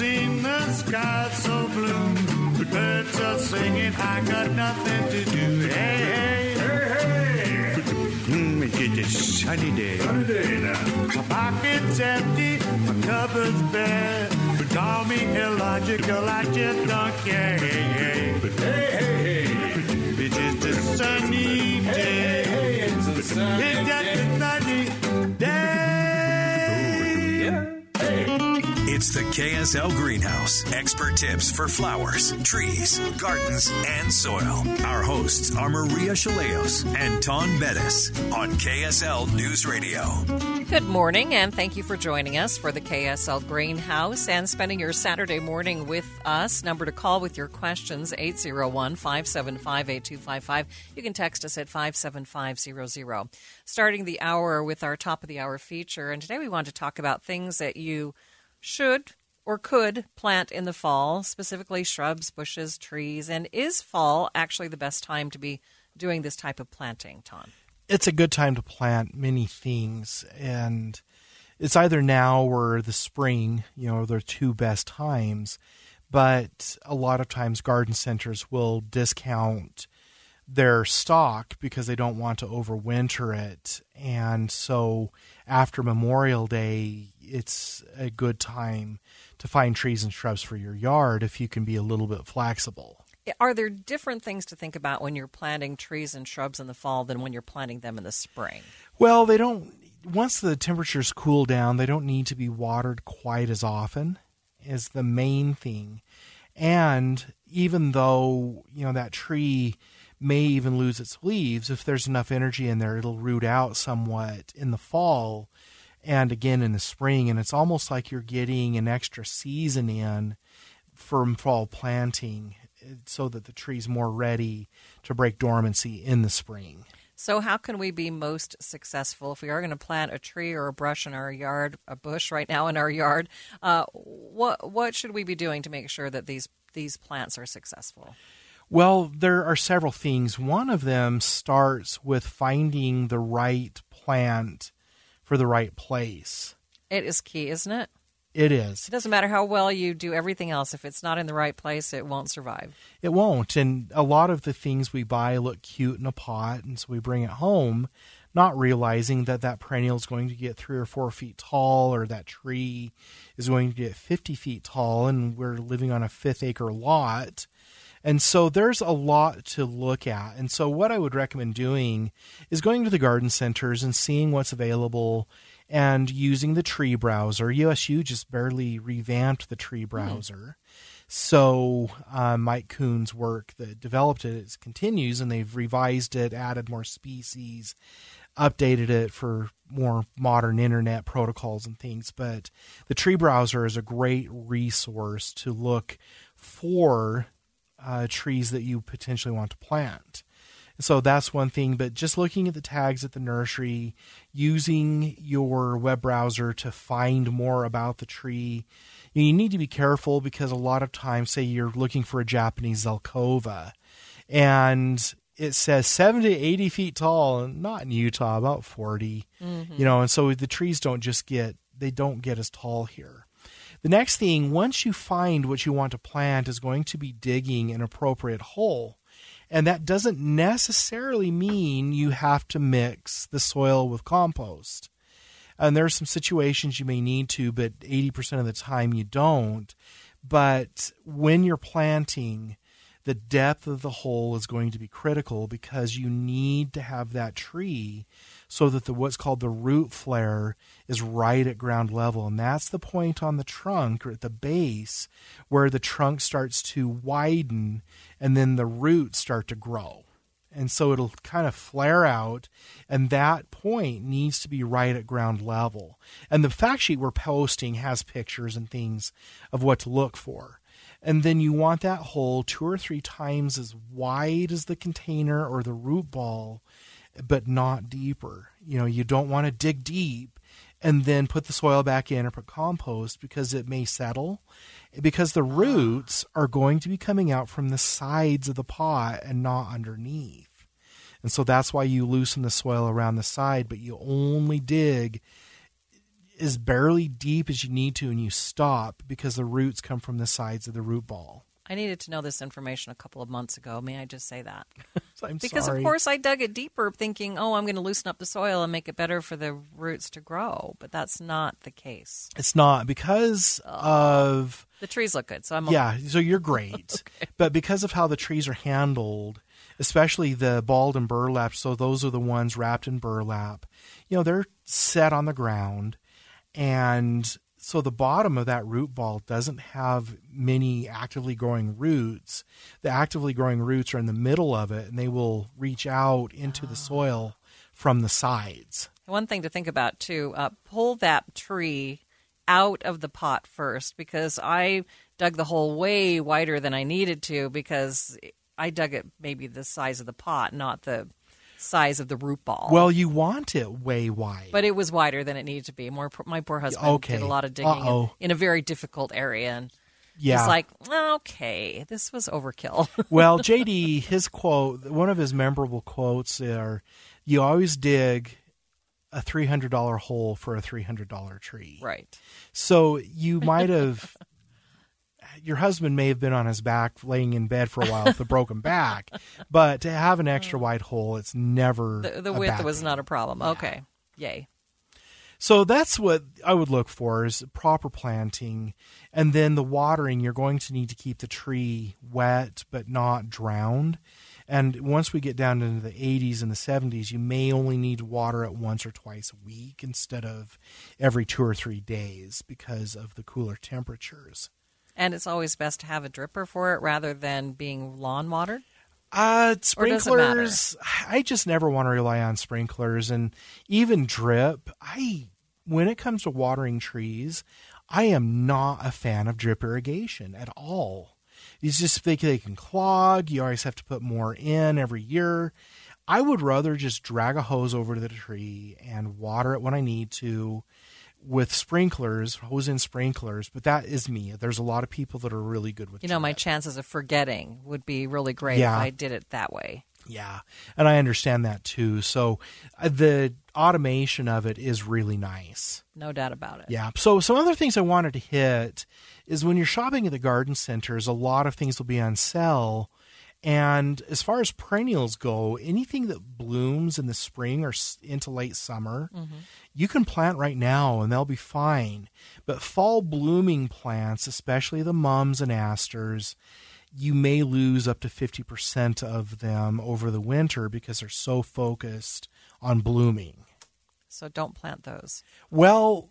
seen the sky so blue. The birds are singing, I got nothing to do. Hey, hey, hey, hey. Mm, it's a sunny day. Sunny day now. My pocket's empty, my cupboard's bare. But call me illogical, I just don't care. Hey, hey, hey, hey, hey. It's just a sunny day. Hey, hey, hey, it's a sunny it's just a sunny day. It's the KSL Greenhouse. Expert tips for flowers, trees, gardens, and soil. Our hosts are Maria Shilaos and Taun Beddes on KSL News Radio. Good morning, and thank you for joining us for the KSL Greenhouse and spending your Saturday morning with us. Number to call with your questions 801 575 8255. You can text us at 57500. Starting the hour with our top of the hour feature, and today we want to talk about things that you should or could plant in the fall, specifically shrubs, bushes, trees. And is fall actually the best time to be doing this type of planting, Taun? It's a good time to plant many things, and it's either now or the spring. You know, they're two best times. But a lot of times, garden centers will discount their stock because they don't want to overwinter it. And so after Memorial Day, it's a good time to find trees and shrubs for your yard if you can be a little bit flexible. Are there different things to think about when you're planting trees and shrubs in the fall than when you're planting them in the spring? Well, they don't, once the temperatures cool down, they don't need to be watered quite as often, is the main thing. And even though, you know, that tree may even lose its leaves, if there's enough energy in there, it'll root out somewhat in the fall and again in the spring. And it's almost like you're getting an extra season in from fall planting so that the tree's more ready to break dormancy in the spring. So, how can we be most successful if we are going to plant a tree or a brush in our yard, a bush right now in our yard? Uh, what what should we be doing to make sure that these these plants are successful? Well, there are several things. One of them starts with finding the right plant for the right place. It is key, isn't it? It is. It doesn't matter how well you do everything else. If it's not in the right place, it won't survive. It won't. And a lot of the things we buy look cute in a pot, and so we bring it home, not realizing that that perennial is going to get three or four feet tall, or that tree is going to get 50 feet tall, and we're living on a fifth acre lot. And so there's a lot to look at. And so what I would recommend doing is going to the garden centers and seeing what's available and using the tree browser. USU just barely revamped the tree browser. Mm. So uh, Mike Kuhn's work that developed it is, continues, and they've revised it, added more species, updated it for more modern internet protocols and things. But the tree browser is a great resource to look for uh, trees that you potentially want to plant. So that's one thing, but just looking at the tags at the nursery, using your web browser to find more about the tree. You need to be careful because a lot of times, say you're looking for a Japanese Zelkova, and it says 70 to 80 feet tall, and not in Utah, about 40. Mm-hmm. You know, and so the trees don't just get they don't get as tall here. The next thing, once you find what you want to plant, is going to be digging an appropriate hole. And that doesn't necessarily mean you have to mix the soil with compost. And there are some situations you may need to, but 80% of the time you don't. But when you're planting, the depth of the hole is going to be critical because you need to have that tree so that the what's called the root flare is right at ground level and that's the point on the trunk or at the base where the trunk starts to widen and then the roots start to grow And so it'll kind of flare out, and that point needs to be right at ground level. And the fact sheet we're posting has pictures and things of what to look for. And then you want that hole two or three times as wide as the container or the root ball, but not deeper. You know, you don't want to dig deep and then put the soil back in or put compost because it may settle because the roots are going to be coming out from the sides of the pot and not underneath. And so that's why you loosen the soil around the side, but you only dig as barely deep as you need to and you stop because the roots come from the sides of the root ball. I needed to know this information a couple of months ago. May I just say that? I'm Because sorry. of course I dug it deeper thinking, "Oh, I'm going to loosen up the soil and make it better for the roots to grow." But that's not the case. it's not because of The trees look good, so I'm Yeah, so you're great. But because of how the trees are handled, especially the balled and burlap, so those are the ones wrapped in burlap, you know, they're set on the ground. And so the bottom of that root ball doesn't have many actively growing roots. The actively growing roots are in the middle of it and they will reach out into the soil from the sides. One thing to think about too: uh, pull that tree out of the pot first, because I dug the hole way wider than I needed to because I dug it maybe the size of the pot, not the size of the root ball. Well, you want it way wide. but it was wider than it needed to be. More, my poor husband Okay. did a lot of digging in, in a very difficult area, and yeah. he's like, "Okay, this was overkill." well, JD, his quote, one of his memorable quotes are, "You always dig a three hundred dollar hole for a three hundred dollar tree." right. So you might have. Your husband may have been on his back laying in bed for a while with a broken back, but to have an extra mm. wide hole, it's never The, the width was thing. not a problem. Okay, yay. So that's what I would look for is proper planting. And then the watering, you're going to need to keep the tree wet but not drowned. And once we get down into the 80s and the 70s, you may only need to water it once or twice a week instead of every two or three days because of the cooler temperatures. And it's always best to have a dripper for it rather than being lawn watered. Uh, Or does it matter? sprinklers. I just never want to rely on sprinklers, and even drip. I when it comes to watering trees, I am not a fan of drip irrigation at all. It's just they they can clog. You always have to put more in every year. I would rather just drag a hose over to the tree and water it when I need to with sprinklers, hose in sprinklers. But that is me. There's a lot of people that are really good with You know, my chances of forgetting would be really great Yeah. if I did it that way. Yeah, and I understand that too. So uh, the automation of it is really nice. No doubt about it. Yeah. So some other things I wanted to hit is when you're shopping at the garden centers, a lot of things will be on sale. And as far as perennials go, anything that blooms in the spring or into late summer, mm-hmm. you can plant right now and they'll be fine. But fall blooming plants, especially the mums and asters, you may lose up to 50% of them over the winter because they're so focused on blooming. So don't plant those. Well,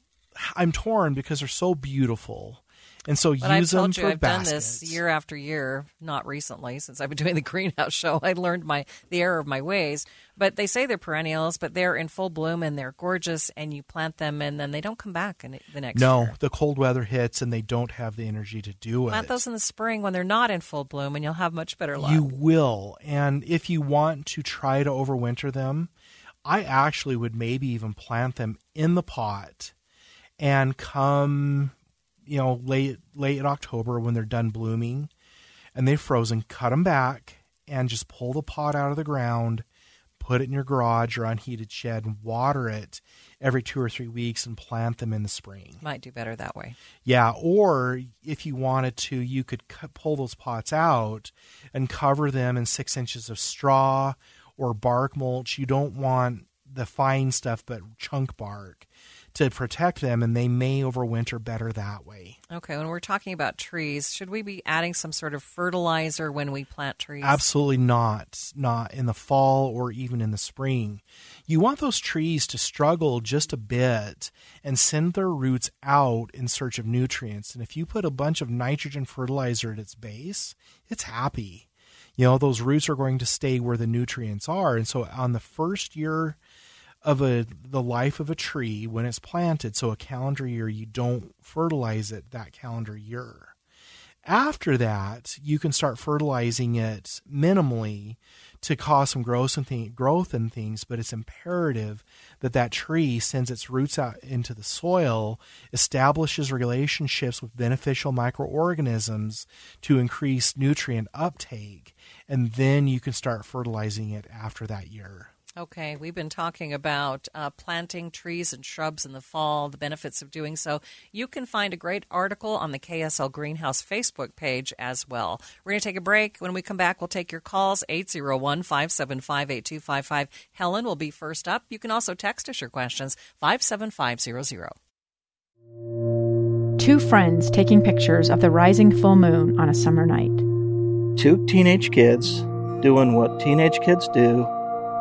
I'm torn because they're so beautiful. And so But I've use them told you for I've baskets. done this year after year, not recently since I've been doing the greenhouse show. I learned my the error of my ways. But they say they're perennials, but they're in full bloom and they're gorgeous and you plant them and then they don't come back in the next No, year. the cold weather hits and they don't have the energy to do it. Plant those in the spring when they're not in full bloom and you'll have much better luck. You will. And if you want to try to overwinter them, I actually would maybe even plant them in the pot and come, you know, late late in October when they're done blooming and they've frozen, cut them back and just pull the pot out of the ground, put it in your garage or unheated shed and water it every 2 or 3 weeks and plant them in the spring. Might do better that way. Yeah, or if you wanted to, you could cu- pull those pots out and cover them in six inches of straw or bark mulch. You don't want the fine stuff, but chunk bark to protect them, and they may overwinter better that way. Okay, when we're talking about trees, should we be adding some sort of fertilizer when we plant trees? Absolutely not. Not in the fall or even in the spring. You want those trees to struggle just a bit and send their roots out in search of nutrients. And if you put a bunch of nitrogen fertilizer at its base, it's happy. You know, those roots are going to stay where the nutrients are. And so on the first year of a the life of a tree when it's planted, so a calendar year, you don't fertilize it that calendar year. After that, you can start fertilizing it minimally to cause some growth and th- growth and things, but it's imperative that that tree sends its roots out into the soil, establishes relationships with beneficial microorganisms to increase nutrient uptake, and then you can start fertilizing it after that year. Okay, we've been talking about uh, planting trees and shrubs in the fall, the benefits of doing so. You can find a great article on the KSL Greenhouse Facebook page as well. We're going to take a break. When we come back, we'll take your calls 801 575 8255. Helen will be first up. You can also text us your questions 57500. Two friends taking pictures of the rising full moon on a summer night. Two teenage kids doing what teenage kids do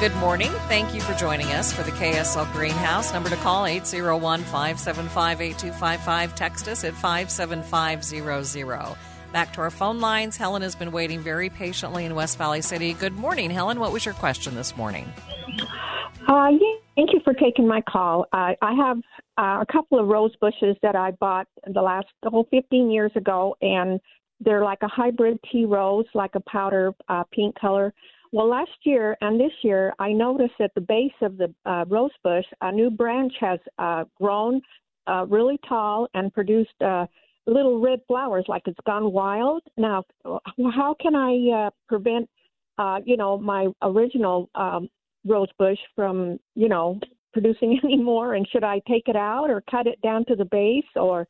Good morning. Thank you for joining us for the KSL Greenhouse. Number to call 801 575 8255. Text us at 57500. Back to our phone lines. Helen has been waiting very patiently in West Valley City. Good morning, Helen. What was your question this morning? Uh, yeah, thank you for taking my call. Uh, I have uh, a couple of rose bushes that I bought the last oh, 15 years ago, and they're like a hybrid tea rose, like a powder uh, pink color. Well, last year and this year, I noticed at the base of the uh, rose bush, a new branch has uh, grown uh, really tall and produced uh, little red flowers, like it's gone wild. Now, how can I uh, prevent, uh, you know, my original um, rose bush from, you know, producing any more? And should I take it out or cut it down to the base, or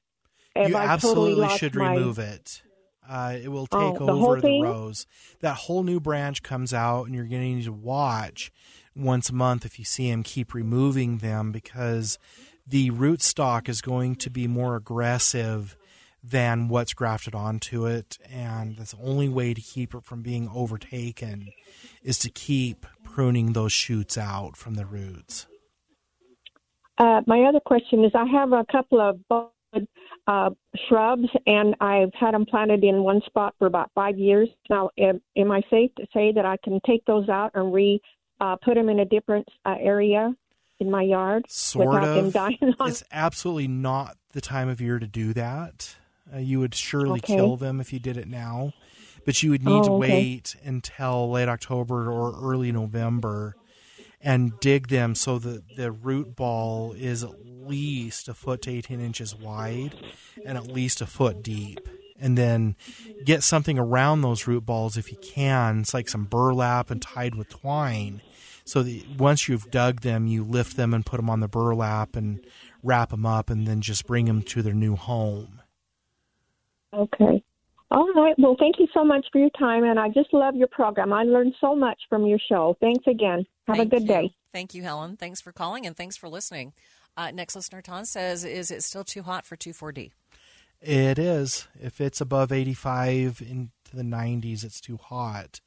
you I absolutely lost should my... remove it. Uh, it will Oh, take the over the rows. That whole new branch comes out, and you're going to need to watch once a month if you see them. Keep removing them because the rootstock is going to be more aggressive than what's grafted onto it, and that's the only way to keep it from being overtaken is to keep pruning those shoots out from the roots. Uh, my other question is I have a couple of uh, shrubs, and I've had them planted in one spot for about five years. Now, am, am I safe to say that I can take those out and re uh, put them in a different uh, area in my yard Sort without them dying on? It's absolutely not the time of year to do that. Uh, you would surely Okay. kill them if you did it now, but you would need to Oh, okay. wait until late October or early November and dig them so that the root ball is at least a foot to 18 inches wide and at least a foot deep. And then get something around those root balls if you can. It's like some burlap and tied with twine. So that once you've dug them, you lift them and put them on the burlap and wrap them up and then just bring them to their new home. Okay. All right. Well, thank you so much for your time, and I just love your program. I learned so much from your show. Thanks again. Have Thank a good you. day. Thank you, Helen. Thanks for calling and thanks for listening. Uh, next listener, Taun says, Is it still too hot for 2,4-D? It is. If it's above 85 into the 90s, it's too hot.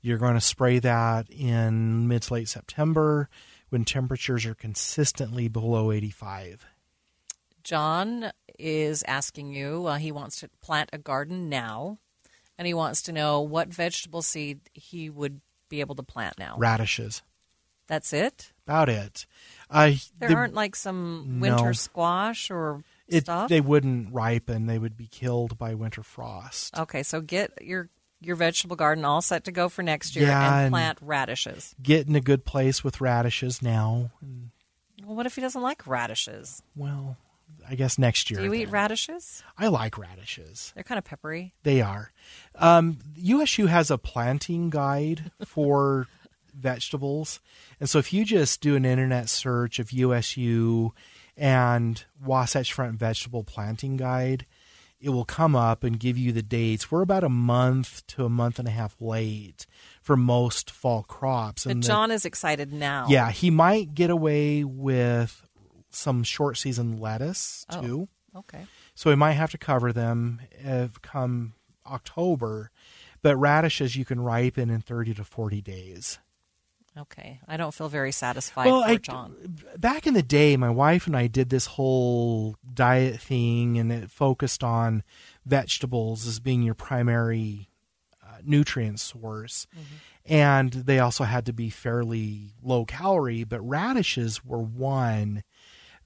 You're going to spray that in mid to late September when temperatures are consistently below 85. John is asking you, uh, he wants to plant a garden now, and he wants to know what vegetable seed he would be able to plant now. Radishes. That's it? About it. Uh, There the- aren't like some winter No. squash or it, stuff? They wouldn't ripen. They would be killed by winter frost. Okay, so get your your vegetable garden all set to go for next year Yeah, and and- plant radishes. Get in a good place with radishes now. Well, what if he doesn't like radishes? well, I guess next year. Do you eat radishes? I like radishes. They're kind of peppery. They are. Um, USU has a planting guide for vegetables. And so if you just do an internet search of USU and Wasatch Front Vegetable Planting Guide, it will come up and give you the dates. We're about a month to a month and a half late for most fall crops. But And the- John is excited now. yeah, he might get away with some short season lettuce Oh. too. Okay. So we might have to cover them come October. But radishes you can ripen in 30 to 40 days. Okay. I don't feel very satisfied well, for I, John. back in the day, my wife and I did this whole diet thing, and it focused on vegetables as being your primary uh, nutrient source. And they also had to be fairly low calorie, but radishes were one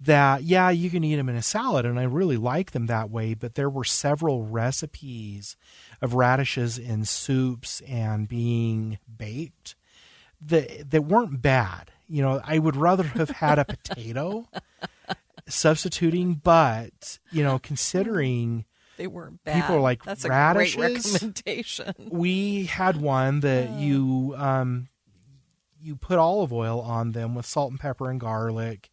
that, yeah, you can eat them in a salad, and I really like them that way, but there were several recipes of radishes in soups and being baked that that weren't bad. You know, I would rather have had a potato substituting, but you know, considering They weren't bad. people are like That's a radishes. great recommendation. we had one that you um you put olive oil on them with salt and pepper and garlic,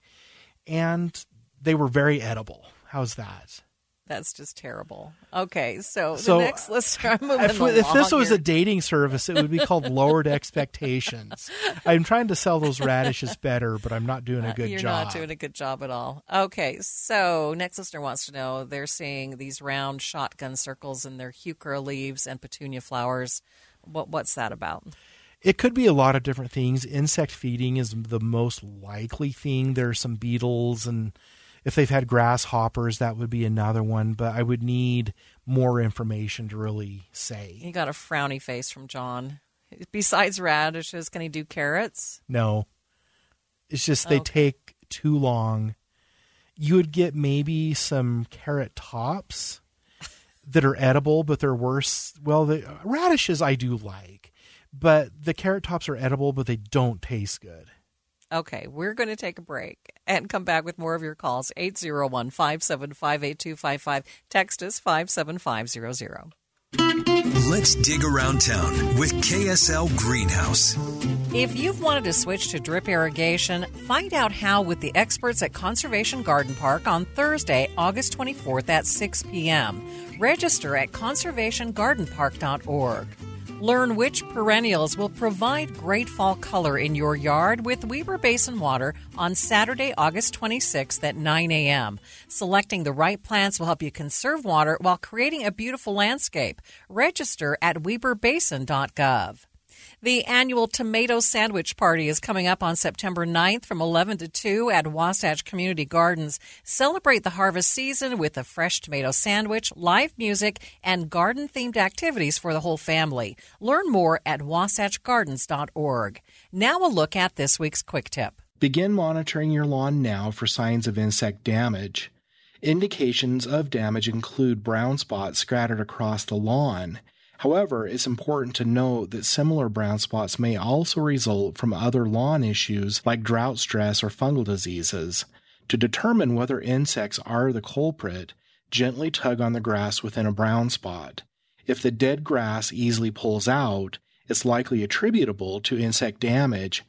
and they were very edible. How's that? That's just terrible. Okay, so, So, the next listener, I'm moving If, if this was here. a dating service, it would be called Lowered Expectations. I'm trying to sell those radishes better, but I'm not doing a uh, good job. You're job. not doing a good job at all. Okay, so next listener wants to know they're seeing these round shotgun circles in their heuchera leaves and petunia flowers. What what's that about? It could be a lot of different things. Insect feeding is the most likely thing. There are some beetles, and if they've had grasshoppers, that would be another one. But I would need more information to really say. You got a frowny face from John. Besides radishes, can he do carrots? No. It's just they oh, Okay. take too long. You would get maybe some carrot tops that are edible, but they're worse. Well, the radishes I do like, but the carrot tops are edible, but they don't taste good. Okay, we're going to take a break and come back with more of your calls. 801 575 8255. Text us 57500. Let's dig around town with KSL Greenhouse. If you've wanted to switch to drip irrigation, find out how with the experts at Conservation Garden Park on Thursday, August 24th at 6 p.m. Register at conservationgardenpark.org. Learn which perennials will provide great fall color in your yard with Weber Basin Water on Saturday, August 26th at 9 a.m. Selecting the right plants will help you conserve water while creating a beautiful landscape. Register at weberbasin.gov. The annual Tomato Sandwich Party is coming up on September 9th from 11 to 2 at Wasatch Community Gardens. Celebrate the harvest season with a fresh tomato sandwich, live music, and garden themed activities for the whole family. Learn more at wasatchgardens.org. Now a look at this week's quick tip. Begin monitoring your lawn now for signs of insect damage. Indications of damage include brown spots scattered across the lawn. However, it's important to note that similar brown spots may also result from other lawn issues like drought stress or fungal diseases. To determine whether insects are the culprit, gently tug on the grass within a brown spot. If the dead grass easily pulls out, it's likely attributable to insect damage.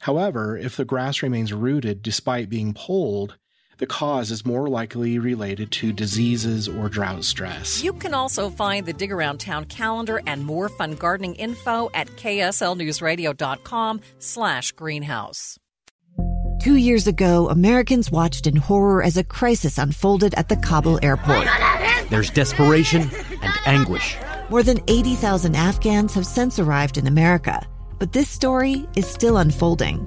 However, if the grass remains rooted despite being pulled, the cause is more likely related to diseases or drought stress. You can also find the Dig Around Town calendar and more fun gardening info at kslnewsradio.com slash greenhouse. Two years ago, Americans watched in horror as a crisis unfolded at the Kabul airport. There's desperation and anguish. More than 80,000 Afghans have since arrived in America, but this story is still unfolding.